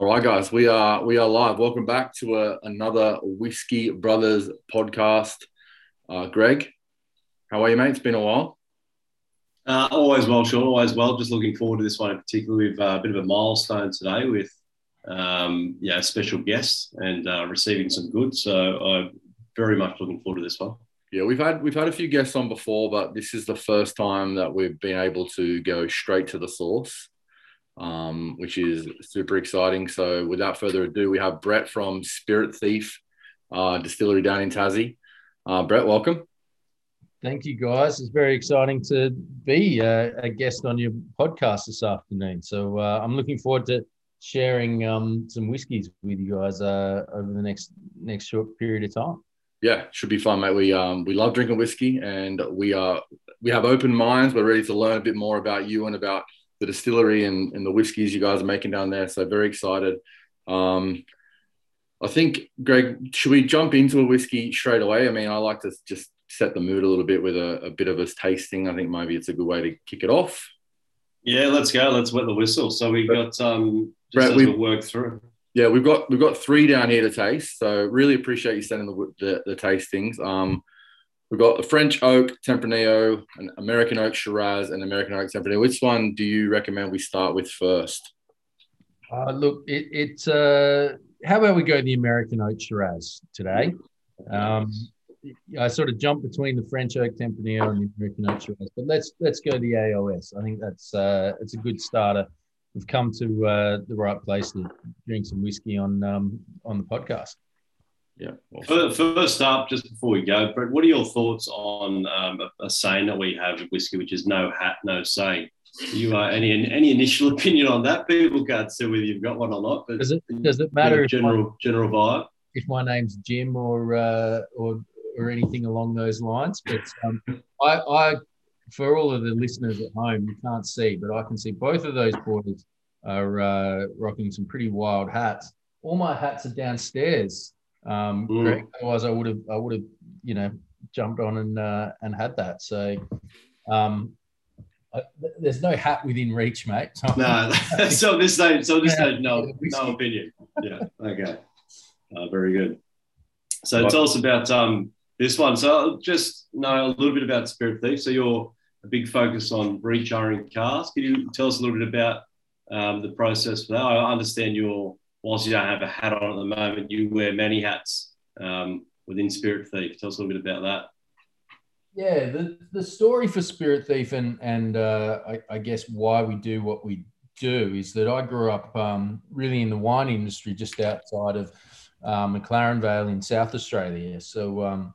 All right, guys, we are we are live. Welcome back to a, another Whiskey Brothers podcast. Uh, Greg, how are you, mate? It's been a while. Uh, always well, Sean. Always well. Just looking forward to this one in particular. We've uh, a bit of a milestone today with um, yeah special guests and uh, receiving some goods. So I'm very much looking forward to this one. Yeah, we've had we've had a few guests on before, but this is the first time that we've been able to go straight to the source um, which is super exciting. So, without further ado, we have Brett from Spirit Thief uh, Distillery down in Tassie. Uh, Brett, welcome. Thank you, guys. It's very exciting to be uh, a guest on your podcast this afternoon. So, uh, I'm looking forward to sharing um, some whiskies with you guys uh, over the next next short period of time. Yeah, should be fun, mate. We um, we love drinking whiskey, and we are we have open minds. We're ready to learn a bit more about you and about the distillery and, and the whiskies you guys are making down there. So very excited. Um, I think, Greg, should we jump into a whiskey straight away? I mean, I like to just set the mood a little bit with a, a bit of a tasting. I think maybe it's a good way to kick it off. Yeah, let's go. Let's wet the whistle. So we've got um, just Brett, we work through. Yeah, we've got we've got three down here to taste. So really appreciate you sending the the, the tastings. Um, We've got the French oak Tempranillo, an American oak Shiraz, and American oak Tempranillo. Which one do you recommend we start with first? Uh, look, it, it's uh, how about we go the American oak Shiraz today? Um, I sort of jumped between the French oak Tempranillo and the American oak Shiraz, but let's let's go the AOS. I think that's uh, it's a good starter. We've come to uh, the right place to drink some whiskey on um, on the podcast. Yeah. Awesome. First up, just before we go, Brett, what are your thoughts on um, a, a, saying that we have with whiskey, which is "no hat, no say"? You uh, any any initial opinion on that? People can't say whether you've got one or not. But does it does it matter? General general vibe. If my name's Jim or uh, or or anything along those lines, but um, I, I for all of the listeners at home, you can't see, but I can see both of those boys are uh, rocking some pretty wild hats. All my hats are downstairs um, mm. Otherwise, I would have, I would have, you know, jumped on and uh, and had that. So, um, I, there's no hat within reach, mate. So no, so this stage, so this stage, no, no opinion. Yeah, okay, uh, very good. So tell us about um, this one. So just know a little bit about Spirit Thief. So you're a big focus on recharring casks. Can you tell us a little bit about um, the process for that? I understand you're whilst you don't have a hat on at the moment, you wear many hats um, within Spirit Thief. Tell us a little bit about that. Yeah, the, the story for Spirit Thief and, and uh, I, I, guess why we do what we do is that I grew up um, really in the wine industry just outside of uh, McLaren Vale in South Australia. So um,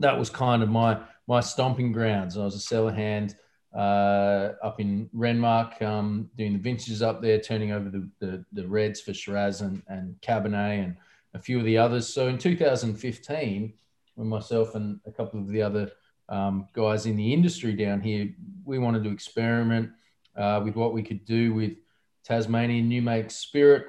that was kind of my my stomping grounds. I was a cellar hand uh, up in Renmark, um, doing the vintages up there, turning over the, the, the, reds for Shiraz and, and Cabernet and a few of the others. So in 2015, when myself and a couple of the other um, guys in the industry down here, we wanted to experiment uh, with what we could do with Tasmanian new make spirit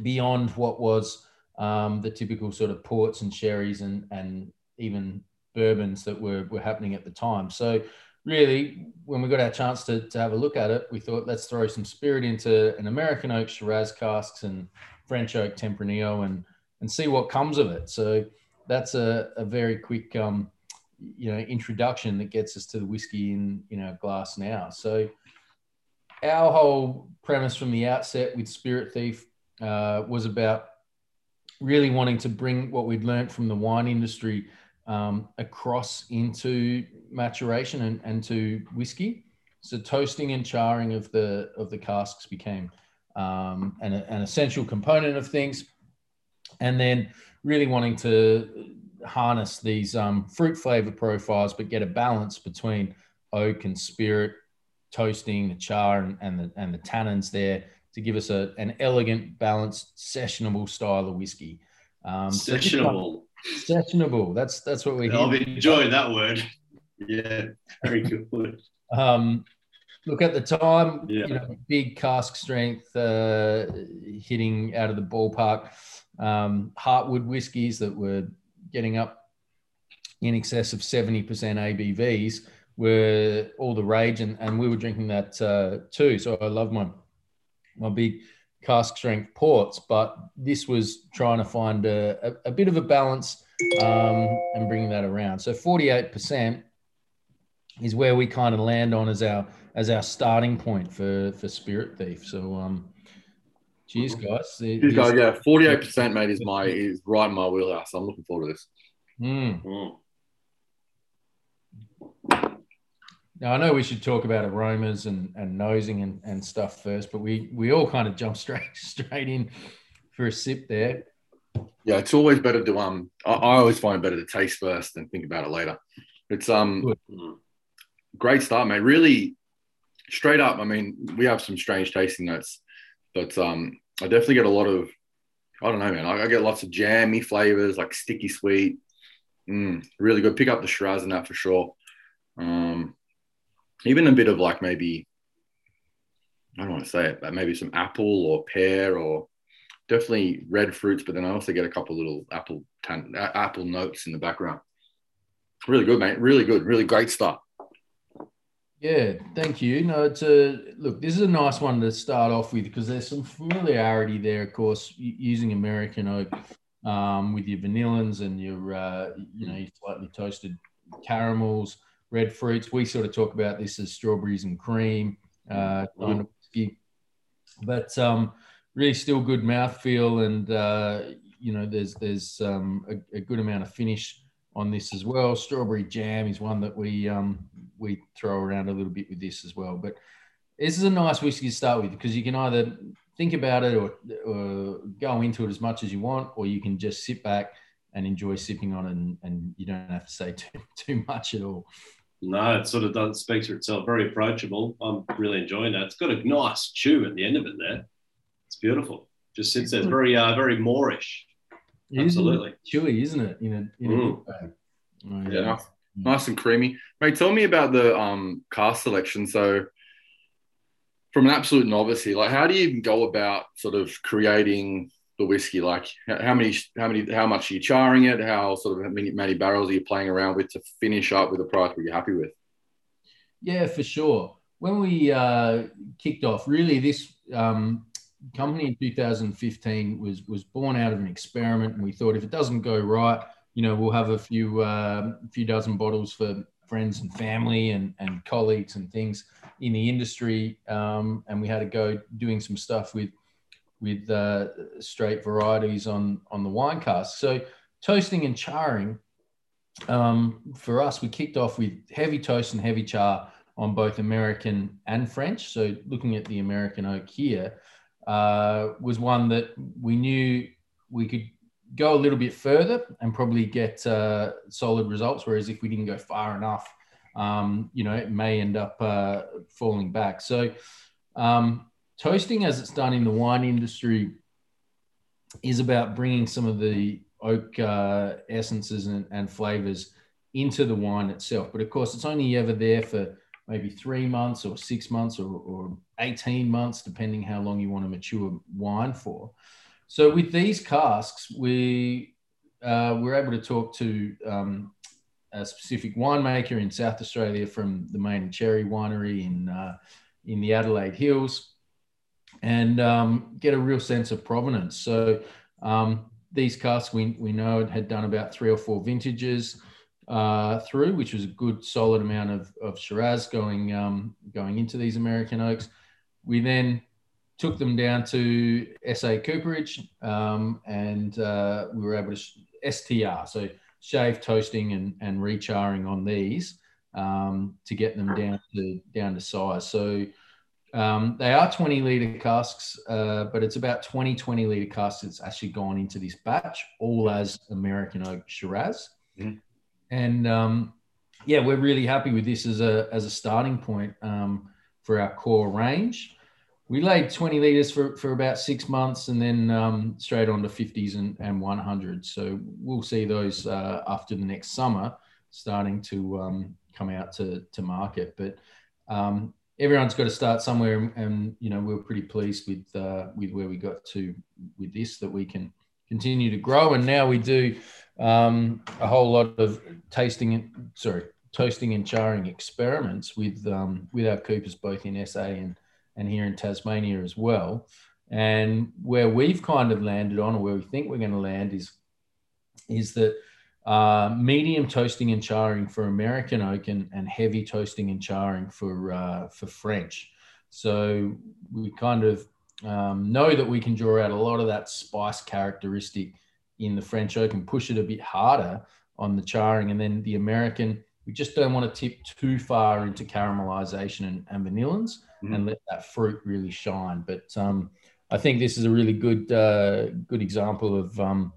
beyond what was um, the typical sort of ports and sherries and, and even bourbons that were, were happening at the time. So really, when we got our chance to, to have a look at it, we thought let's throw some spirit into an American oak Shiraz casks and French oak Tempranillo and and see what comes of it. So that's a, a very quick um, you know introduction that gets us to the whiskey in in our glass now. So our whole premise from the outset with Spirit Thief uh, was about really wanting to bring what we'd learned from the wine industry um, across into maturation and, and to whiskey. So toasting and charring of the of the casks became um, an, an essential component of things, and then really wanting to harness these um, fruit flavor profiles, but get a balance between oak and spirit, toasting, the char, and, and the and the tannins there to give us a, an elegant, balanced, sessionable style of whiskey. Um, sessionable. So Sessionable. That's that's what we. I've enjoyed that word. Yeah, very good. um, look at the time, yeah. you know, big cask strength, uh, hitting out of the ballpark. Um, Heartwood whiskies that were getting up in excess of 70% ABVs were all the rage, and, and we were drinking that uh, too. So I love my my big cask strength ports, but this was trying to find a, a, a bit of a balance um, and bring that around. So 48% is where we kind of land on as our as our starting point for for Spirit Thief. So um, cheers, guys. Cheers, guys. Yeah, 48% mate is my is right in my wheelhouse. I'm looking forward to this. Mm. Mm. Now I know we should talk about aromas and, and nosing and, and stuff first, but we we all kind of jump straight straight in for a sip there. Yeah, it's always better to um. I, I always find better to taste first and think about it later. It's um Good. Great start, mate. Really straight up. I mean, we have some strange tasting notes, but um, I definitely get a lot of. I don't know, man. I, I get lots of jammy flavors, like sticky sweet. Mm, really good. Pick up the Shiraz in that for sure. Um, even a bit of like maybe I don't want to say it, but maybe some apple or pear or definitely red fruits. But then I also get a couple little apple tan, apple notes in the background. Really good, mate. Really good. Really great stuff. Yeah, thank you. No, it's a look. This is a nice one to start off with because there's some familiarity there. Of course, using American oak um, with your vanillins and your uh, you know your slightly toasted caramels red fruits. We sort of talk about this as strawberries and cream uh, kind of whiskey, but um, really still good mouthfeel, and uh, you know there's there's um, a, a, good amount of finish on this as well. Strawberry jam is one that we um, we throw around a little bit with this as well, but this is a nice whiskey to start with because you can either think about it or, or go into it as much as you want, or you can just sit back and enjoy sipping on it and, and you don't have to say too, too much at all. No, it sort of does speak for itself. Very approachable. I'm really enjoying that. It's got a nice chew at the end of it there. It's beautiful. Just sits there, very, uh, very moreish. Absolutely chewy, isn't it? In a, in mm. a oh, yeah. yeah. Nice and creamy. Mate, tell me about the um, cask selection. So, from an absolute novice here, like, how do you even go about sort of creating the whiskey? Like how many, how many, how much are you charring it? How sort of how many, many barrels are you playing around with to finish up with a price that you're happy with? Yeah, for sure. When we uh, kicked off, really this um, company in 2015 was was born out of an experiment, and we thought if it doesn't go right, you know, we'll have a few uh, few dozen bottles for friends and family and, and colleagues and things in the industry. Um, and we had to go doing some stuff with with uh, straight varieties on on the wine cask. So toasting and charring um, for us, we kicked off with heavy toast and heavy char on both American and French. So looking at the American oak here uh, was one that we knew we could go a little bit further and probably get uh, solid results. Whereas if we didn't go far enough, um, you know, it may end up uh, falling back. So um, toasting as it's done in the wine industry is about bringing some of the oak uh, essences and, and, flavors into the wine itself. But of course, it's only ever there for maybe three months or six months or, or 18 months, depending how long you want to mature wine for. So with these casks, we uh, we're able to talk to um, a specific winemaker in South Australia from the Main Cherry Winery in uh, in the Adelaide Hills and um, get a real sense of provenance. So um, these casks we, we know had done about three or four vintages uh, through, which was a good solid amount of, of Shiraz going um, going into these American oaks. We then took them down to SA Cooperage um, and uh, we were able to STR, so shave toasting and, and recharring on these um, to get them down to down to size. So um, they are 20 litre casks, uh, but it's about 20 20 litre casks that's actually gone into this batch, all as American oak Shiraz. Mm-hmm. And um, yeah, we're really happy with this as a, as a starting point um, for our core range. We laid 20 litres for, for about six months and then um, straight on to 50s and, and 100s. So we'll see those uh, after the next summer starting to um, come out to, to market. But um, everyone's got to start somewhere, and, and you know we're pretty pleased with uh, with where we got to with this that we can continue to grow, and now we do um, a whole lot of tasting and sorry toasting and charring experiments with um, with our coopers both in SA and and here in Tasmania as well. And where we've kind of landed on, or where we think we're going to land, is is that uh, medium toasting and charring for American oak and, and heavy toasting and charring for uh, for French. So we kind of um, know that we can draw out a lot of that spice characteristic in the French oak and push it a bit harder on the charring, and then the American we just don't want to tip too far into caramelization and, and vanillins mm-hmm. and let that fruit really shine. But um, I think this is a really good uh, good example of um,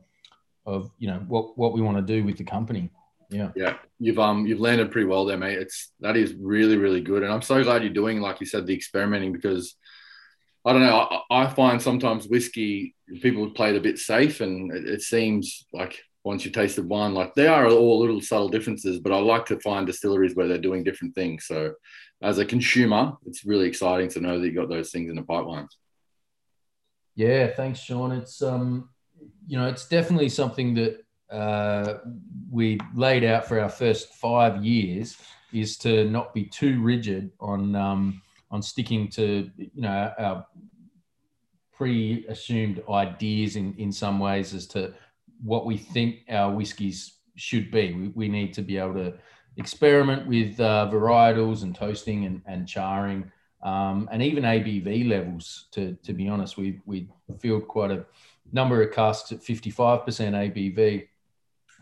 of you know what what we want to do with the company. Yeah, yeah, you've um you've landed pretty well there, mate. It's that is really really good, and I'm so glad you're doing like you said the experimenting because I don't know. I, I find sometimes whiskey people play it a bit safe, and it, it seems like once you tasted one. Like they are all little subtle differences, but I like to find distilleries where they're doing different things. So as a consumer, it's really exciting to know that you got those things in the pipeline. Yeah, thanks, Sean. It's um, you know, it's definitely something that uh, we laid out for our first five years is to not be too rigid on um, on sticking to you know our pre-assumed ideas in in some ways as to what we think our whiskies should be. We, we need to be able to experiment with uh, varietals and toasting and, and charring um, and even ABV levels. To, to be honest, we, we filled quite a number of casks at 55% ABV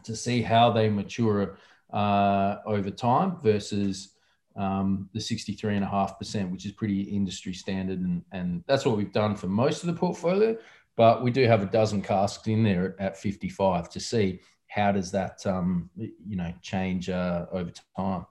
to see how they mature uh, over time versus um, the 63.5%, which is pretty industry standard. And, and that's what we've done for most of the portfolio but we do have a dozen casks in there at 55 to see how does that um, you know change uh, over time.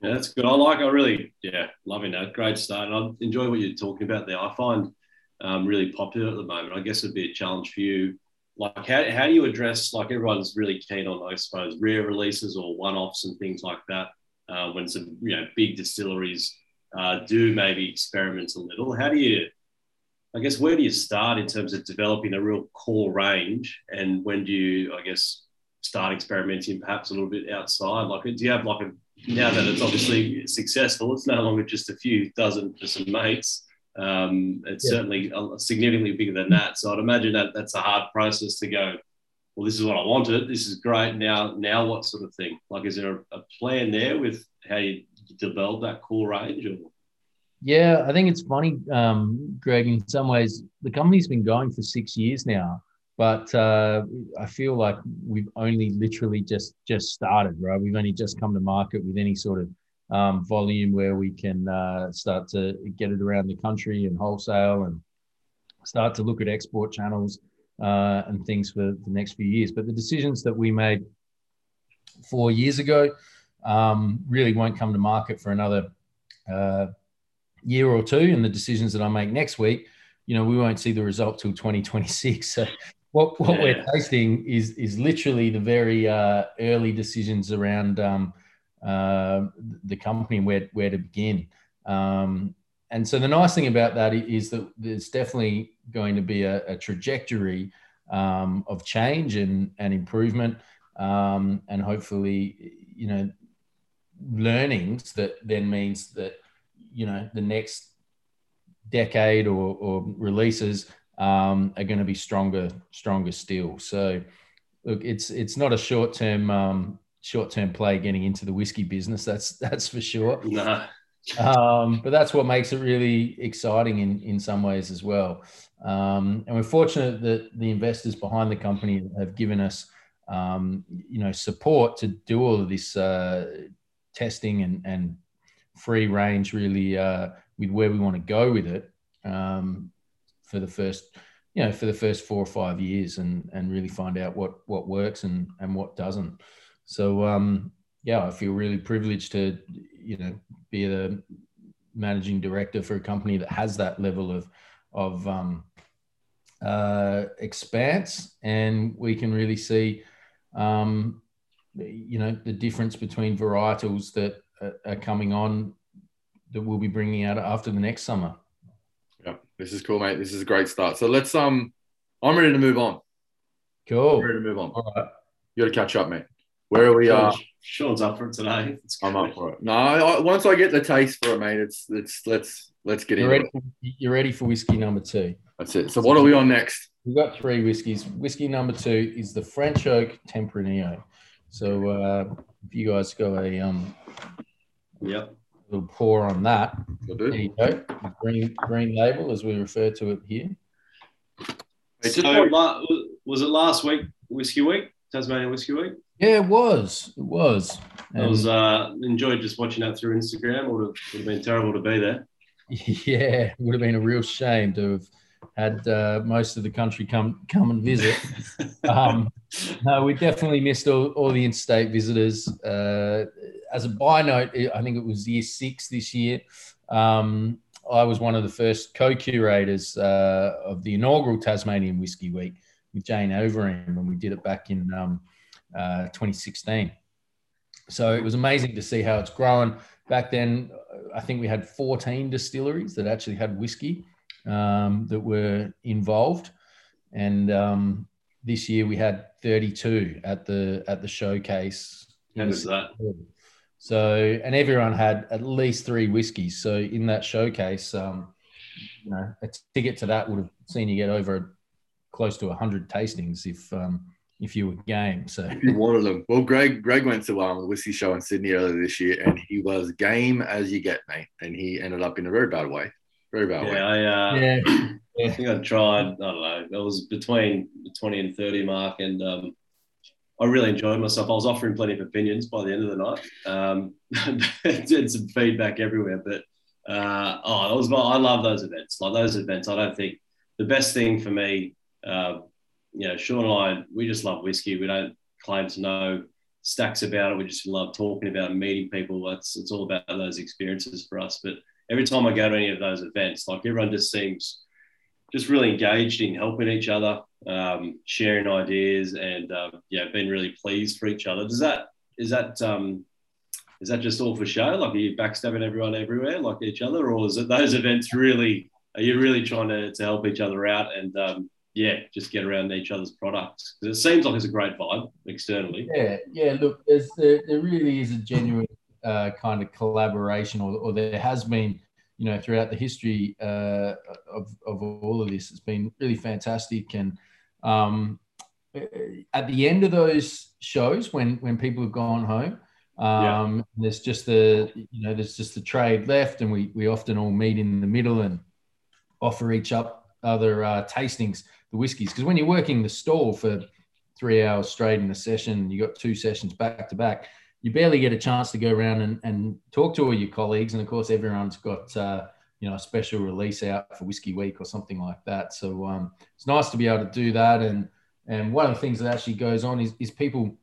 Yeah, that's good. I like. I really, yeah, loving that. Great start. And I enjoy what you're talking about there. I find um, really popular at the moment. I guess it'd be a challenge for you. Like, how, how do you address? Like, everyone's really keen on, I suppose, rare releases or one-offs and things like that. Uh, when some you know big distilleries uh, do maybe experiment a little, how do you I guess where do you start in terms of developing a real core range, and when do you, I guess, start experimenting perhaps a little bit outside? Like, do you have like a now that it's obviously successful, it's no longer just a few dozen for some mates. Um, it's yeah. certainly significantly bigger than that. So I'd imagine that that's a hard process to go. Well, this is what I wanted. This is great. Now, now what sort of thing? Like, is there a, a plan there with how you develop that core range? Or? Yeah, I think it's funny, um, Greg. In some ways, the company's been going for six years now, but uh, I feel like we've only literally just just started. Right, we've only just come to market with any sort of um, volume where we can uh, start to get it around the country and wholesale and start to look at export channels uh, and things for the next few years. But the decisions that we made four years ago um, really won't come to market for another uh, year or two and the decisions that I make next week, you know, we won't see the result till 2026. So what, what yeah. we're tasting is is literally the very uh, early decisions around um, uh, the company and where, where to begin. Um, and so the nice thing about that is that there's definitely going to be a, a trajectory um, of change and, and improvement um, and hopefully, you know, learnings that then means that you know the next decade or, or releases um, are going to be stronger stronger still. So look, it's it's not a short term um, short term play getting into the whiskey business. That's that's for sure. No. Um, but that's what makes it really exciting in in some ways as well. Um, and we're fortunate that the investors behind the company have given us um, you know support to do all of this uh, testing and and free range really uh, with where we want to go with it um, for the first you know for the first four or five years and and really find out what what works and and what doesn't. So um yeah i feel really privileged to you know be the managing director for a company that has that level of of um uh expanse. And we can really see um you know the difference between varietals that are coming on that we'll be bringing out after the next summer. Yeah, this is cool, mate. This is a great start. So let's um, I'm ready to move on. Cool. I'm ready to move on. All right. You got to catch up, mate. Where are we? Uh, Sean's up for it today. I'm up for it. No, I, once I get the taste for it, mate, it's it's let's let's get you're into ready, it. You're ready for whiskey number two. That's it. So what are we on next? We've got three whiskies. Whiskey number two is the French Oak Tempranillo. So uh, if you guys got a um, yep. little pour on that, Will there you go. Green green label, as we refer to it here. Hey, So, la- was it last week, Whiskey Week, Tasmania Whiskey Week? Yeah, it was. It was. I was uh, enjoyed just watching that through Instagram. Would have, would have been terrible to be there. Yeah, it would have been a real shame to have had uh, most of the country come come and visit. um, no, we definitely missed all, all the interstate visitors. Uh, as a by note, I think it was year six this year. Um, I was one of the first co-curators uh, of the inaugural Tasmanian Whiskey Week with Jane Overeem, and we did it back in um, uh, 2016. So it was amazing to see how it's grown. Back then, I think we had 14 distilleries that actually had whiskey um, that were involved, and um, this year we had 32 at the at the showcase. How does that? So, and everyone had at least three whiskeys. So, in that showcase, um, you know, a ticket to that would have seen you get over close to 100 tastings if um, if you were game. So, you wanted them. Well, Greg, Greg went to um, the whiskey show in Sydney earlier this year, and he was game as you get, mate. And he ended up in a very bad way. Very bad way. Yeah, I, uh, yeah, I think I tried. I don't know. It was between the twenty and thirty mark, and um, I really enjoyed myself. I was offering plenty of opinions by the end of the night. Um, did some feedback everywhere, but uh, oh, it was. I love those events. Like those events, I don't think the best thing for me. Uh, you know, Sean and I, we just love whiskey. We don't claim to know stacks about it. We just love talking about it, meeting people. That's it's all about those experiences for us. But every time I go to any of those events, like everyone just seems just really engaged in helping each other, um, sharing ideas, and uh, yeah, being really pleased for each other. Does that is that um, is that just all for show? Like, are you backstabbing everyone everywhere, like each other, or is it those events really? Are you really trying to, to help each other out and um, yeah, just get around each other's products? Because it seems like it's a great vibe externally. yeah, yeah. Look, there's there, there really is a genuine uh, kind of collaboration, or, or there has been, you know, throughout the history uh, of of all of this. It's been really fantastic, and um, at the end of those shows, when when people have gone home. Um, there's just the you know there's just the trade left, and we we often all meet in the middle and offer each up other uh, tastings, the whiskies. Because when you're working the stall for three hours straight in a session, you got two sessions back to back, you barely get a chance to go around and, and talk to all your colleagues. And of course, everyone's got uh, you know a special release out for Whiskey Week or something like that. So um, it's nice to be able to do that. And and one of the things that actually goes on is, is people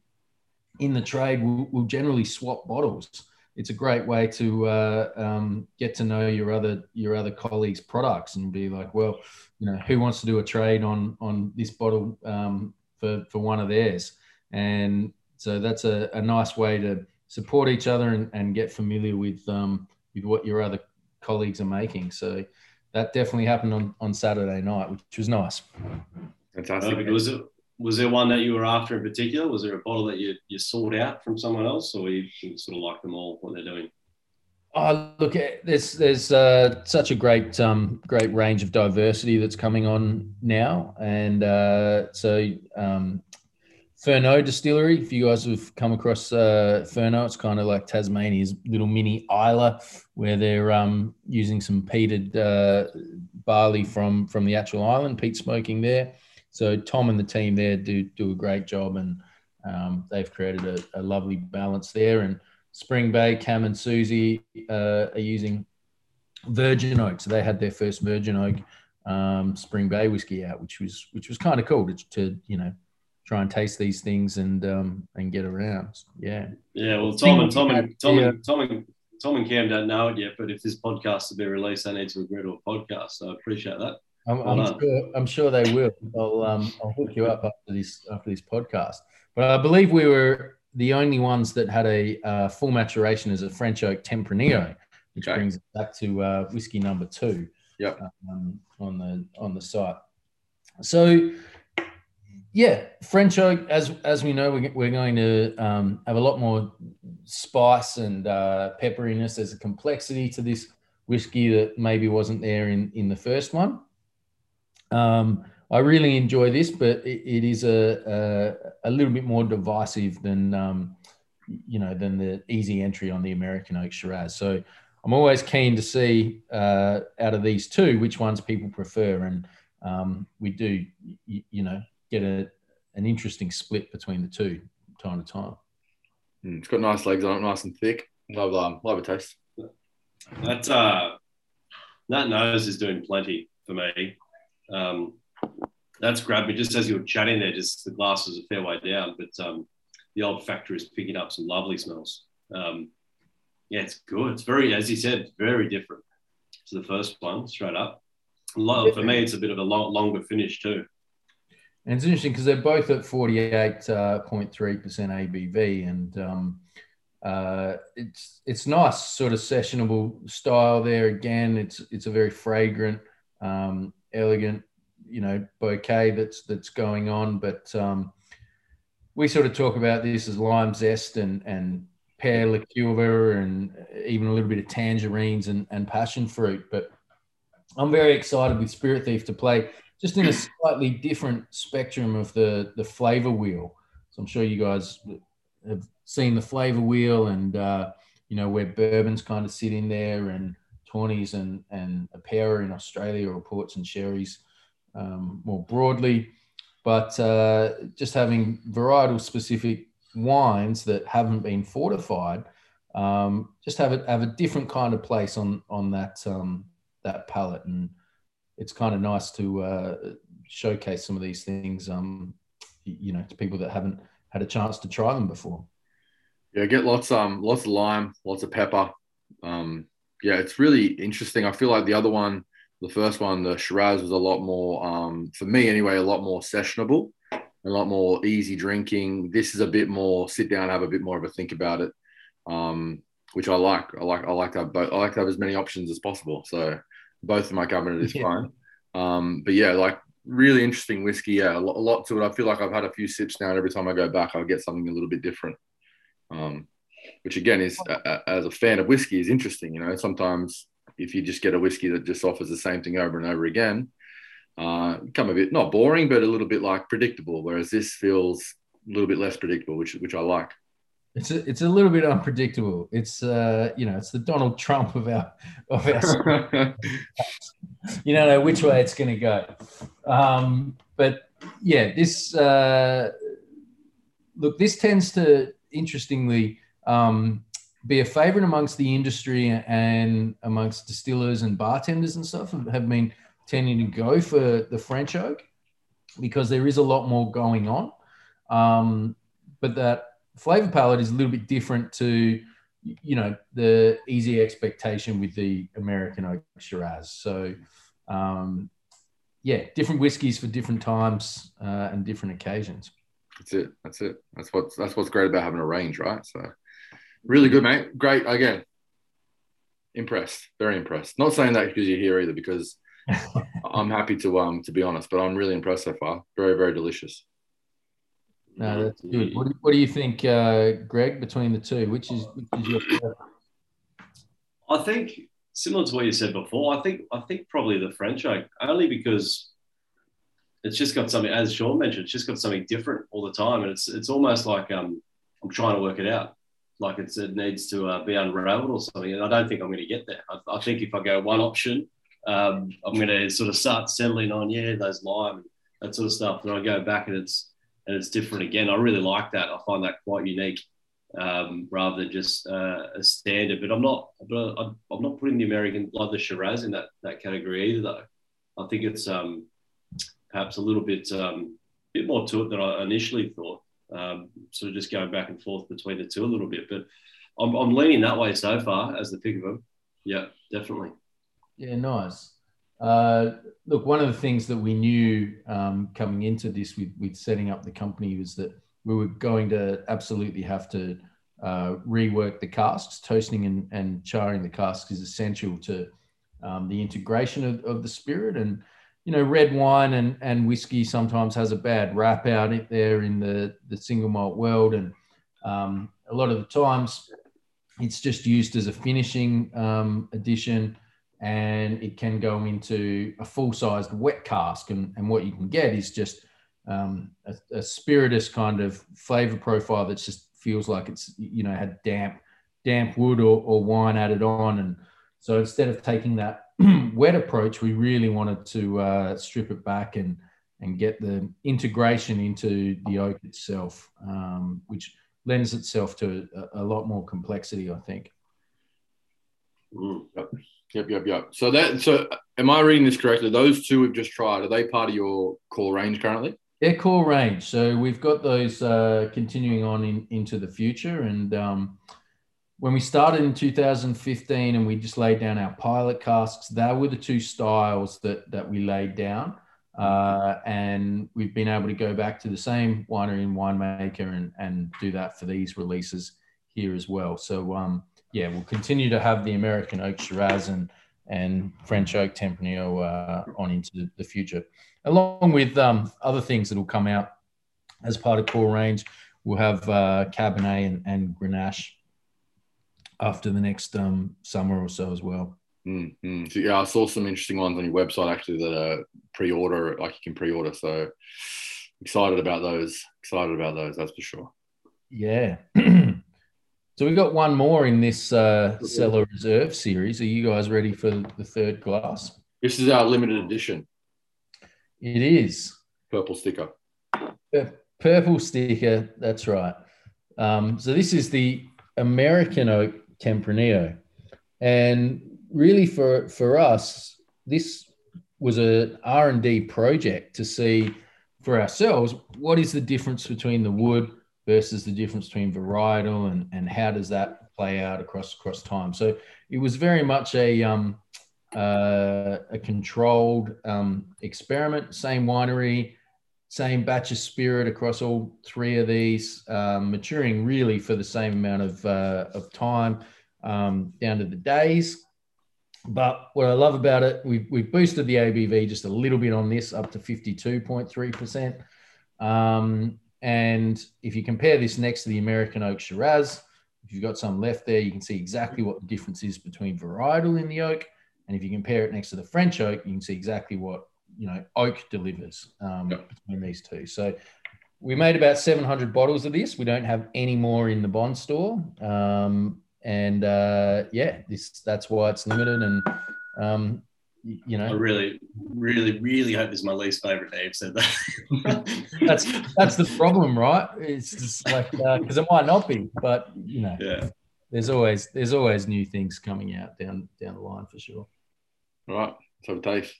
in the trade will, will generally swap bottles it's a great way to uh, um, get to know your other your other colleagues' products and be like, well, you know, who wants to do a trade on on this bottle um, for for one of theirs? And so that's a, a nice way to support each other and, and get familiar with um, with what your other colleagues are making. So that definitely happened on, on Saturday night, which was nice. Fantastic. Perfect. Was it was there one that you were after in particular? Was there a bottle that you, you sought out from someone else, or you sort of like them all what they're doing? Oh, look, there's there's uh, such a great um, great range of diversity that's coming on now, and uh, so um, Furneaux Distillery. If you guys have come across uh, Furneaux, it's kind of like Tasmania's little mini Islay, where they're um, using some peated uh, barley from from the actual island, peat smoking there. So Tom and the team there do do a great job, and um, they've created a, a, lovely balance there. And Spring Bay, Cam and Susie uh, are using Virgin Oak, so they had their first Virgin Oak um, Spring Bay whiskey out, which was which was kind of cool to, to, you know try and taste these things and um, and get around. Yeah. Yeah. Well, Tom and Tom and Tom and Tom and Tom and Cam don't know it yet, but if this podcast has been released, they need to agree to a podcast. So I appreciate that. I'm, I'm sure, I'm sure they will. I'll, um, I'll hook you up after this after this podcast. But I believe we were the only ones that had a uh, full maturation as a French oak Tempranillo, which okay. brings us back to uh, whiskey number two. Yep. Um, on the on the site. So, yeah, French oak. As as we know, we're, we're going to um, have a lot more spice and uh, pepperiness. There's a complexity to this whiskey that maybe wasn't there in in the first one. Um, I really enjoy this, but it, it is a, a, a little bit more divisive than um, you know than the easy entry on the American Oak Shiraz. So I'm always keen to see uh, out of these two which ones people prefer, and um, we do you, you, know get a an interesting split between the two time to time. Mm, it's got nice legs on it, nice and thick. Love um, love a taste. That uh, that nose is doing plenty for me. Um, that's grabbed me just as you were chatting there. Just the glass was a fair way down, but um, the olfactory is picking up some lovely smells. Um, yeah, it's good. It's very, as you said, very different to the first one, straight up. For me, it's a bit of a long, longer finish too. And it's interesting because they're both at 48.3% uh, ABV, and um, uh, it's it's nice, sort of sessionable style there. Again, it's it's a very fragrant, um, elegant you know bouquet that's that's going on. But um, we sort of talk about this as lime zest and and pear liqueur and even a little bit of tangerines and, and passion fruit. But I'm very excited with Spirit Thief to play just in a slightly different spectrum of the the flavor wheel. So I'm sure you guys have seen the flavor wheel and uh, you know where bourbons kind of sit in there and tawnies and and apera in Australia or ports and sherries um, more broadly, but uh, just having varietal specific wines that haven't been fortified um, just have a, have a different kind of place on on that um, that palette, and it's kind of nice to uh, showcase some of these things, um, you know, to people that haven't had a chance to try them before. Yeah, get lots um lots of lime, lots of pepper. Um, yeah, it's really interesting. I feel like the other one the first one, the Shiraz, was a lot more, um, for me anyway, a lot more sessionable, a lot more easy drinking. This is a bit more sit down, have a bit more of a think about it, um, which I like. I like. I like to have both. I like to have as many options as possible. So both in my cabinet is yeah. fine. Um, but yeah, like really interesting whiskey. Yeah, a lot, a lot, to it. I feel like I've had a few sips now, and every time I go back, I get something a little bit different. Um, which again is, uh, as a fan of whiskey, is interesting. You know, sometimes if you just get a whiskey that just offers the same thing over and over again, uh, become a bit not boring, but a little bit like predictable. Whereas this feels a little bit less predictable, which which I like. It's a, it's a little bit unpredictable. It's uh, you know it's the Donald Trump of our of our. you don't know which way it's going to go, um, but yeah, this uh, look this tends to interestingly um, be a favorite amongst the industry and amongst distillers and bartenders and stuff have been tending to go for the French oak because there is a lot more going on. Um, but that flavor palette is a little bit different to, you know, the easy expectation with the American oak Shiraz. So, um, yeah, different whiskies for different times uh, and different occasions. That's it. That's it. That's what's that's what's great about having a range, right? So Really good, mate. Great. Again, impressed. Very impressed. Not saying that because you're here either, because I'm happy to um to be honest, but I'm really impressed so far. Very very delicious. No, that's good. What do, what do you think, uh, Greg? Between the two, which is, which is your favorite? I think similar to what you said before. I think I think probably the French oak, only because it's just got something. As Sean mentioned, it's just got something different all the time, and it's it's almost like um I'm trying to work it out like it needs to uh, be unraveled or something. And I don't think I'm going to get there. I, I think if I go one option, um, I'm going to sort of start settling on yeah those lime that sort of stuff. Then I go back and it's and it's different again. I really like that. I find that quite unique um, rather than just uh, a standard. But I'm not but I'm not putting the American like the Shiraz in that that category either though. I think it's um, perhaps a little bit um, bit more to it than I initially thought um, sort of just going back and forth between the two a little bit. But I'm, I'm leaning that way so far as the pick of them. Yeah, definitely. Yeah, nice. Uh, look, one of the things that we knew um, coming into this with, with setting up the company was that we were going to absolutely have to uh, rework the casks. Toasting and, and charring the casks is essential to um, the integration of, of the spirit. And you know, red wine and, and whiskey sometimes has a bad rap out there in the, the single malt world. And um, a lot of the times it's just used as a finishing um, addition. And it can go into a full-sized wet cask. And, and what you can get is just um, a, a spiritus kind of flavor profile that just feels like it's you know had damp damp wood or, or wine added on. And so instead of taking that wet approach, we really wanted to uh, strip it back and and get the integration into the oak itself, um, which lends itself to a, a, lot more complexity, I think. Mm. Yep, yep, yep. So that so am I reading this correctly? Those two we've just tried, are they part of your core range currently? They're core range. So we've got those uh, continuing on in, into the future. And um, when we started in 2015 and we just laid down our pilot casks, that were the two styles that, that we laid down. Uh, and we've been able to go back to the same winery and winemaker and, and do that for these releases here as well. So, um, yeah, we'll continue to have the American Oak Shiraz and, and French Oak Tempranillo uh, on into the future along with um, other things that will come out as part of core range. We'll have uh, Cabernet and, and Grenache after the next um, summer or so as well. Mm-hmm. So, yeah, I saw some interesting ones on your website actually that are pre-order, like you can pre-order. So excited about those. Excited about those. That's for sure. Yeah. so we've got one more in this uh, Cellar Reserve series. Are you guys ready for the third glass? This is our limited edition. It is. Purple sticker. Purple sticker, that's right. Um, so this is the American Oak Tempranillo. And really for, for us, this was an R&D project to see for ourselves, what is the difference between the wood versus the difference between varietal and, and how does that play out across, across time? So it was very much a, um, uh, a controlled um, experiment, same winery, same batch of spirit across all three of these, um, maturing really for the same amount of, uh, of time um, down to the days. But what I love about it, we've, we've boosted the ABV just a little bit on this up to 52.3%. Um, and if you compare this next to the American Oak Shiraz, if you've got some left there, you can see exactly what the difference is between varietal in the oak and if you compare it next to the French oak, you can see exactly what you know oak delivers um, yep. between these two. So we made about 700 bottles of this. We don't have any more in the bond store, um, and uh, yeah, this that's why it's limited. And um, you know, I really, really, really hope this is my least favorite. Dave said that. that's that's the problem, right? It's just like because uh, it might not be, but you know, yeah. There's always there's always new things coming out down down the line for sure. All right, let's have a taste.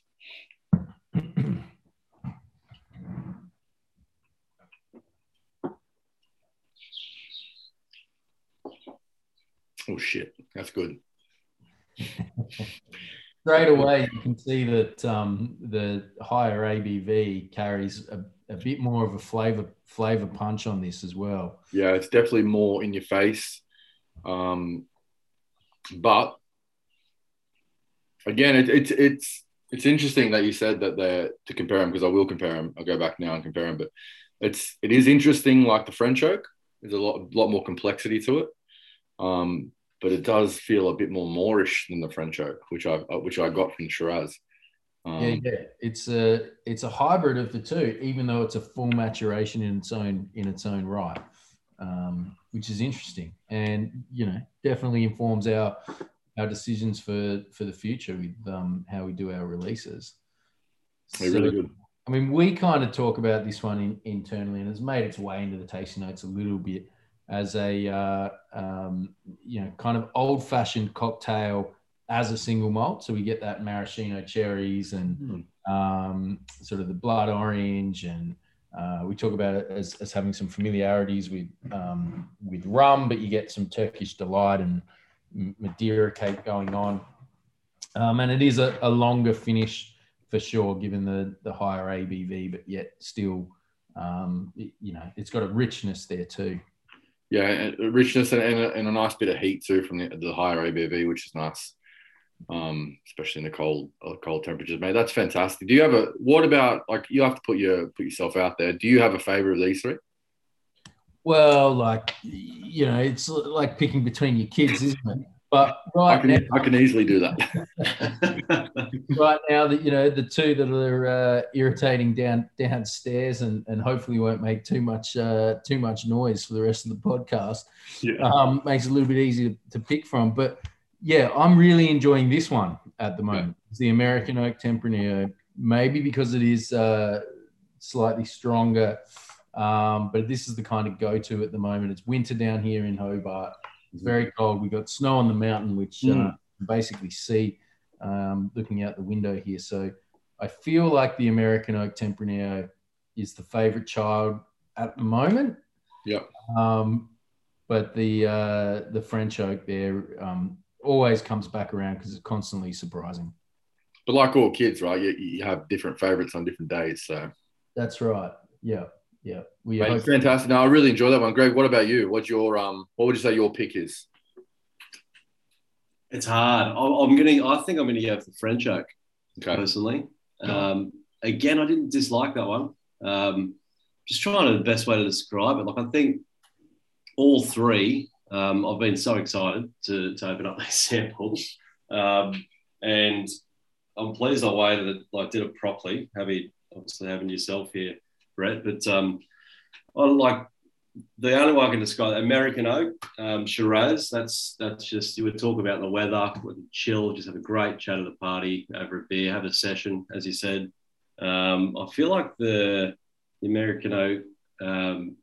oh shit, that's good. Straight away, you can see that um, the higher ABV carries a, a bit more of a flavor flavor punch on this as well. Yeah, it's definitely more in your face. Um, but again, it, it's it's it's interesting that you said that they're to compare them because I will compare them. I'll go back now and compare them, but it's it is interesting. Like the French oak, there's a lot lot more complexity to it, um, but it does feel a bit more moreish than the French oak, which I which I got from Shiraz. Um, yeah, yeah, it's a it's a hybrid of the two, even though it's a full maturation in its own in its own right, um, which is interesting, and you know definitely informs our our decisions for for the future with um, how we do our releases. So, really good. I mean, we kind of talk about this one in, internally, and it's made its way into the tasting notes a little bit as a uh, um, you know kind of old fashioned cocktail as a single malt. So we get that maraschino cherries and mm. um, sort of the blood orange, and uh, we talk about it as, as having some familiarities with um, with rum, but you get some Turkish delight and Madeira cake going on. Um, and it is a, a, longer finish for sure, given the, the higher ABV, but yet still, um, it, you know, it's got a richness there too. Yeah, richness and, and, a, and, a, nice bit of heat too from the, the higher ABV, which is nice, um, especially in the cold uh, cold temperatures. Mate, that's fantastic. Do you have a? What about like you have to put your put yourself out there? Do you have a favorite of these three? Well, like you know, it's like picking between your kids, isn't it? But right I can, now, I can easily do that. right now, that you know the two that are uh, irritating down downstairs and, and hopefully won't make too much uh, too much noise for the rest of the podcast. yeah. Um, makes it a little bit easier to pick from. But yeah, I'm really enjoying this one at the moment. It's the American Oak Tempranillo, maybe because it is uh, slightly stronger. Um, but this is the kind of go-to at the moment. It's winter down here in Hobart. It's very cold. We've got snow on the mountain, which uh, Mm. basically see um, looking out the window here. So I feel like the American Oak Tempranillo is the favorite child at the moment. Yep. Um, but the uh, the French oak there um, always comes back around because it's constantly surprising. But like all kids, right? You, you have different favorites on different days. So That's right. Yeah, yeah. We Mate, fantastic. No, I really enjoy that one. Greg, what about you? What's your um? What would you say your pick is? It's hard. I'm I'm gonna. I think I'm gonna go for French oak Okay. personally. Um, again, I didn't dislike that one. Um, just trying to the best way to describe it. Like I think all three. Um, I've been so excited to, to open up these samples, um, and I'm pleased I waited. That, like did it properly. Having obviously having yourself here, Brett. But um, I like the only one I can describe American oak, um, Shiraz. That's that's just you would talk about the weather, chill, just have a great chat at the party over a beer, have a session, as you said. Um, I feel like the, the American oak. Um,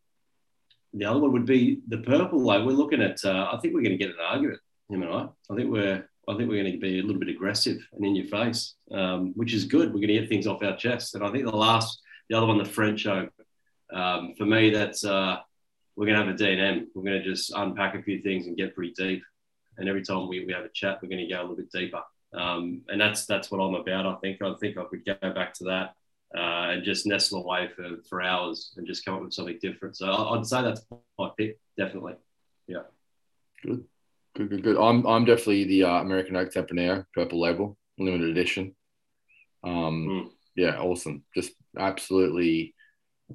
the other one would be the purple. Like we're looking at. Uh, I think we're going to get an argument, him and I. I think we're. I think we're going to be a little bit aggressive and in your face, um, which is good. We're going to get things off our chest. And I think the last, the other one, the French oak. Um, for me, that's. Uh, we're going to have a D&M. We're going to just unpack a few things and get pretty deep. And every time we, we have a chat, we're going to go a little bit deeper. Um, and that's that's what I'm about. I think I think I could go back to that uh, and just nestle away for, for hours and just come up with something different. So I- I'd say that's my pick, definitely. Yeah. Good, good, good, good. I'm I'm definitely the uh, American Oak Tempranillo Purple Label limited edition. Um, Mm. yeah, awesome. Just absolutely.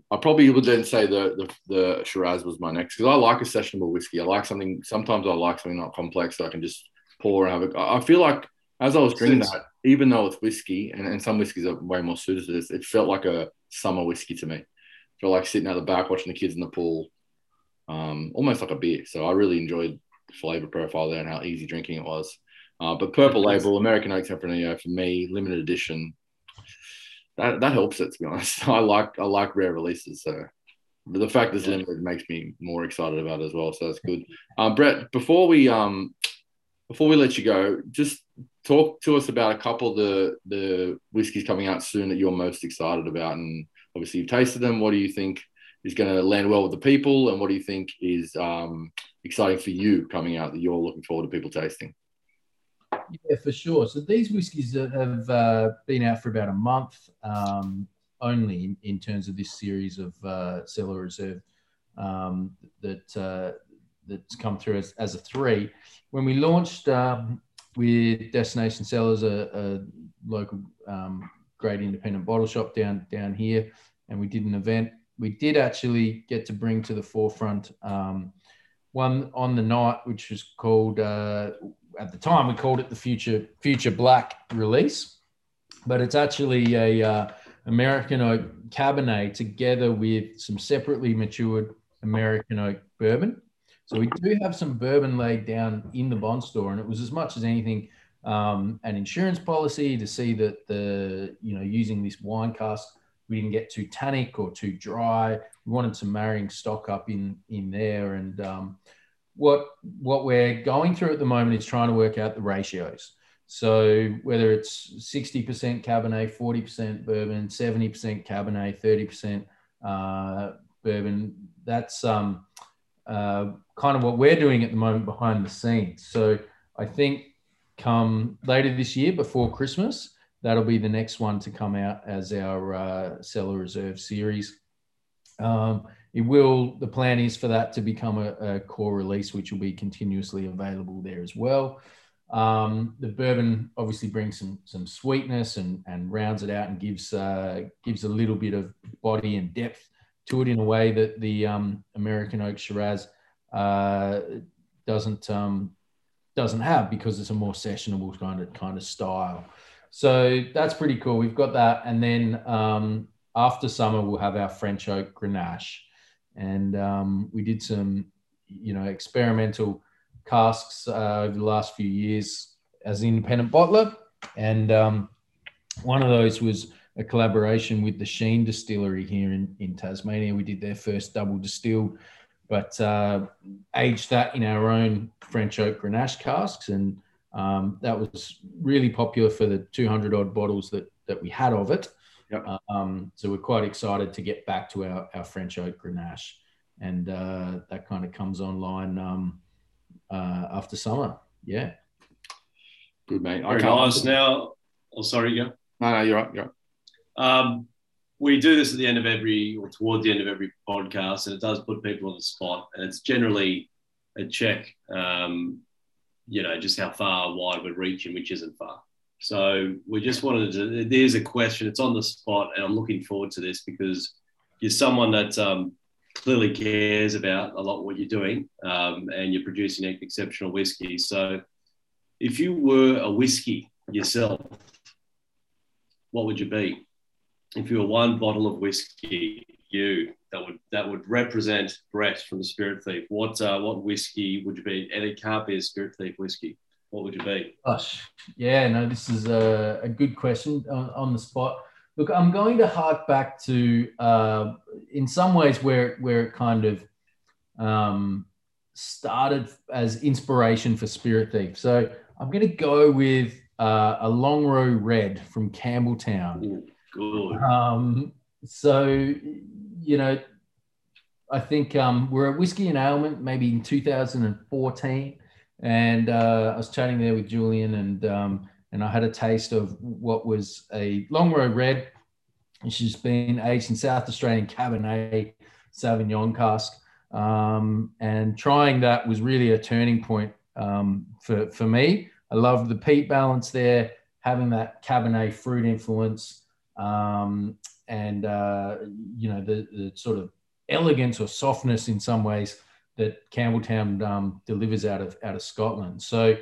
I probably would then say the the, the Shiraz was my next because I like a sessionable whiskey. I like something. Sometimes I like something not complex that I can just pour and have a. I feel like as I was drinking that, even though it's whiskey and, and some whiskeys are way more suited to this, it felt like a summer whiskey to me. I felt like sitting at the back watching the kids in the pool, um, almost like a beer. So I really enjoyed the flavor profile there and how easy drinking it was. Uh, but purple label, American Oak Tempranillo for me, limited edition. That, that helps it to be honest. I like I like rare releases, so the fact it's limited makes me more excited about it as well. So that's good. Um, Brett, before we um before we let you go, just talk to us about a couple of the the whiskeys coming out soon that you're most excited about, and obviously you've tasted them. What do you think is going to land well with the people, and what do you think is um, exciting for you coming out that you're looking forward to people tasting? Yeah, for sure. So these whiskies have uh, been out for about a month um, only in, in terms of this series of uh, Cellar Reserve um, that uh, that's come through as, as a three. When we launched um, with Destination Cellars, a, a local um, great independent bottle shop down down here, and we did an event. We did actually get to bring to the forefront um, one on the night, which was called uh, at the time we called it the Future Future Black release, but it's actually a uh, American oak Cabernet together with some separately matured American oak bourbon. So we do have some bourbon laid down in the bond store, and it was as much as anything um, an insurance policy to see that the you know using this wine cask we didn't get too tannic or too dry. We wanted some marrying stock up in in there, and um, what what we're going through at the moment is trying to work out the ratios. So whether it's 60% Cabernet, 40% bourbon, 70% Cabernet, 30% uh, bourbon, that's um, uh, kind of what we're doing at the moment behind the scenes. So I think come later this year before Christmas, that'll be the next one to come out as our uh, Cellar Reserve series. Um, it will the plan is for that to become a, a, core release which will be continuously available there as well um, the bourbon obviously brings some some sweetness and and rounds it out and gives uh, gives a little bit of body and depth to it in a way that the um, american oak shiraz uh, doesn't um, doesn't have because it's a more sessionable kind of kind of style. So that's pretty cool. We've got that, and then um, after summer we'll have our French oak Grenache, and um, we did some, you know, experimental casks uh, over the last few years as an independent bottler, and um, one of those was a collaboration with the Sheene Distillery here in, in Tasmania. We did their first double distilled, but uh, aged that in our own French oak Grenache casks, and um, that was really popular for the 200 odd bottles that that we had of it. Yep. Um, so we're quite excited to get back to our, our French oak Grenache, and uh, that kind of comes online um, uh, after summer. Yeah. Good mate. Very nice. Now, oh, sorry, go. No, no, you're right. You're right. Um, we do this at the end of every or toward the end of every podcast, and it does put people on the spot. And it's generally a check, um, you know, just how far wide we're reaching, which isn't far. So we just wanted to. There's a question. It's on the spot, and I'm looking forward to this because you're someone that um, clearly cares about a lot what you're doing, um, and you're producing exceptional whiskey. So, if you were a whiskey yourself, what would you be? If you were one bottle of whiskey, you that would that would represent Brett from the Spirit Thief. What uh, what whiskey would you be? And it can't be a Spirit Thief whiskey. What would you be? Gosh, yeah, no, this is a, a good question on, on, the spot. Look, I'm going to hark back to, uh, in some ways, where where it kind of um, started as inspiration for Spirit Thief. So I'm going to go with uh, a Longrow Red from Campbeltown. Ooh, good. Um, so you know, I think um, we're at Whiskey and Alement maybe in 2014, and uh, I was chatting there with Julian, and um, and I had a taste of what was a Longrow Red, which has been aged in South Australian Cabernet Sauvignon cask, um, and trying that was really a turning point um, for for me. I love the peat balance there, having that Cabernet fruit influence, um, and uh, you know the, the sort of elegance or softness in some ways that Campbeltown um, delivers out of out of Scotland. So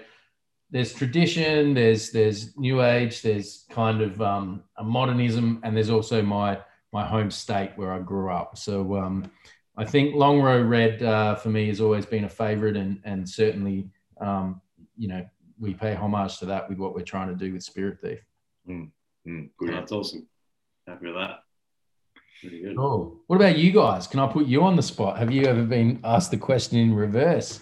there's tradition, there's there's new age, there's kind of um, a modernism, and there's also my my home state where I grew up. So um, I think Longrow Red uh, for me has always been a favourite, and and certainly um, you know we pay homage to that with what we're trying to do with Spirit Thief. Mm, mm, good. That's awesome. Happy with that. Pretty good. Oh, what about you guys? Can I put you on the spot? Have you ever been asked the question in reverse,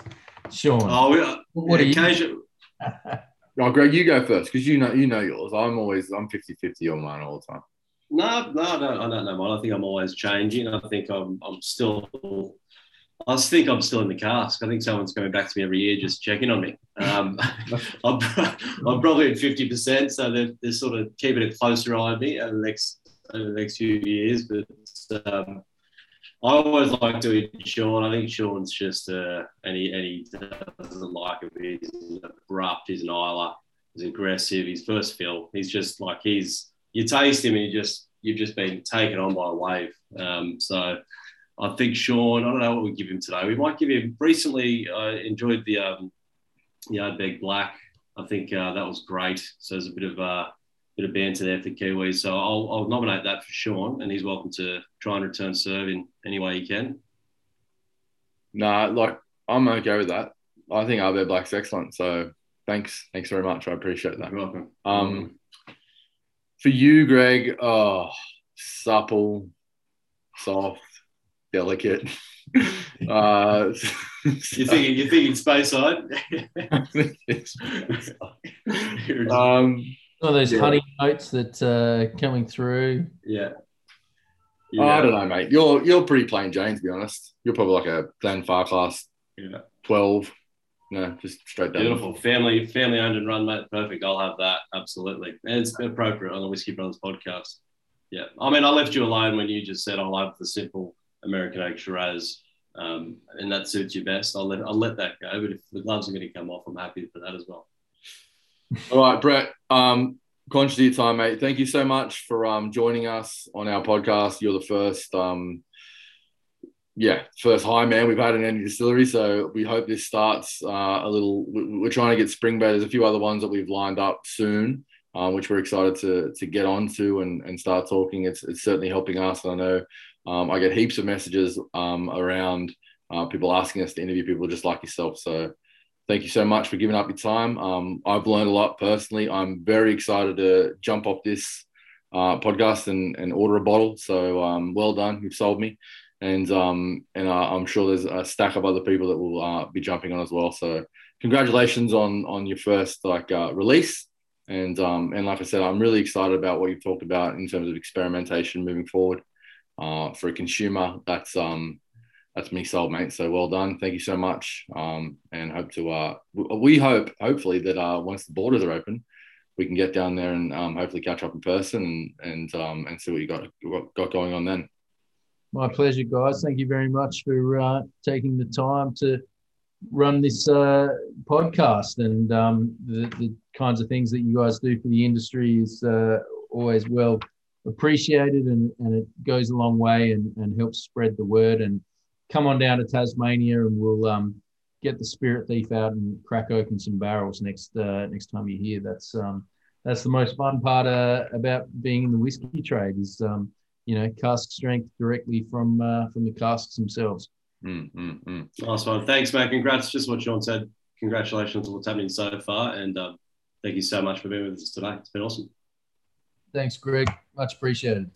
Sean? Oh, we, what yeah, are you? oh, Greg, you go first because you know you know yours. I'm always I'm 50-50 on mine all the time. No, no, I don't, I don't know mine. I think I'm always changing. I think I'm I'm still I think I'm still in the cask. I think someone's coming back to me every year just checking on me. Um, I'm, I'm, probably at 50%, so they're, they're, sort of keeping a closer eye on me over the next over the next few years. But um, I always like doing Sean. I think Sean's just uh, and he and he doesn't like it. He's abrupt. He's an Islay. He's aggressive. He's first fill. He's just like he's. You taste him and you just you've just been taken on by a wave. Um, so I think Sean. I don't know what we give him today. We might give him. Recently, I enjoyed the um, Ardbeg Black. I think uh, that was great. So there's a bit of uh, bit of banter there for Kiwis. So I'll, I'll nominate that for Sean, and he's welcome to try and return serve in any way he can. No, nah, like I'm okay with that. I think Ardbeg Black's excellent. So thanks, thanks very much. I appreciate that. You're welcome. Um, for you, Greg, oh, supple, soft, delicate. uh, you thinking you thinking Speyside? um, all those yeah. honey notes that uh, coming through. Yeah. yeah. Oh, I don't know, mate. You're you're pretty plain Jane, to be honest. You're probably like a Glenfarclas yeah. twelve. No, just straight down. Beautiful. Family family owned and run, mate. Perfect. I'll have that. Absolutely. And it's appropriate on the Whiskey Brothers podcast. Yeah. I mean, I left you alone when you just said I love the simple American Oak Shiraz. Um, and that suits you best. I'll let I'll let that go. But if the gloves are going to come off, I'm happy for that as well. All right, Brett. Um, conscious of your time, mate. Thank you so much for um, joining us on our podcast. You're the first um, yeah, first high man we've had in any distillery. So we hope this starts uh, a little. We're trying to get spring Springbay. There's a few other ones that we've lined up soon, uh, which we're excited to to get onto and, and start talking. It's, it's certainly helping us. And I know um, I get heaps of messages um, around uh, people asking us to interview people just like yourself. So thank you so much for giving up your time. Um, I've learned a lot personally. I'm very excited to jump off this uh, podcast and, and order a bottle. So um, well done. You've sold me and um, and uh, I'm sure there's a stack of other people that will uh, be jumping on as well. So congratulations on on your first like uh, release, and um, and like I said, I'm really excited about what you've talked about in terms of experimentation moving forward uh, for a consumer. That's um that's me sold, mate. So well done. Thank you so much. Um, and hope to uh, we hope hopefully that uh, once the borders are open, we can get down there and um, hopefully catch up in person and and um, and see what you got got going on then. My pleasure, guys. Thank you very much for uh, taking the time to run this uh, podcast and um, the, the, kinds of things that you guys do for the industry is uh, always well appreciated and, and it goes a long way and, and helps spread the word and come on down to Tasmania and we'll um, get the spirit thief out and crack open some barrels next uh, next time you're here. That's um, that's the most fun part uh, about being in the whiskey trade is um, you know cask strength directly from uh, from the casks themselves. Mm, mm, mm. Nice one. Thanks, man. Congrats. Just what Sean said. Congratulations on what's happening so far, and um, thank you so much for being with us today. It's been awesome. Thanks, Greg. Much appreciated.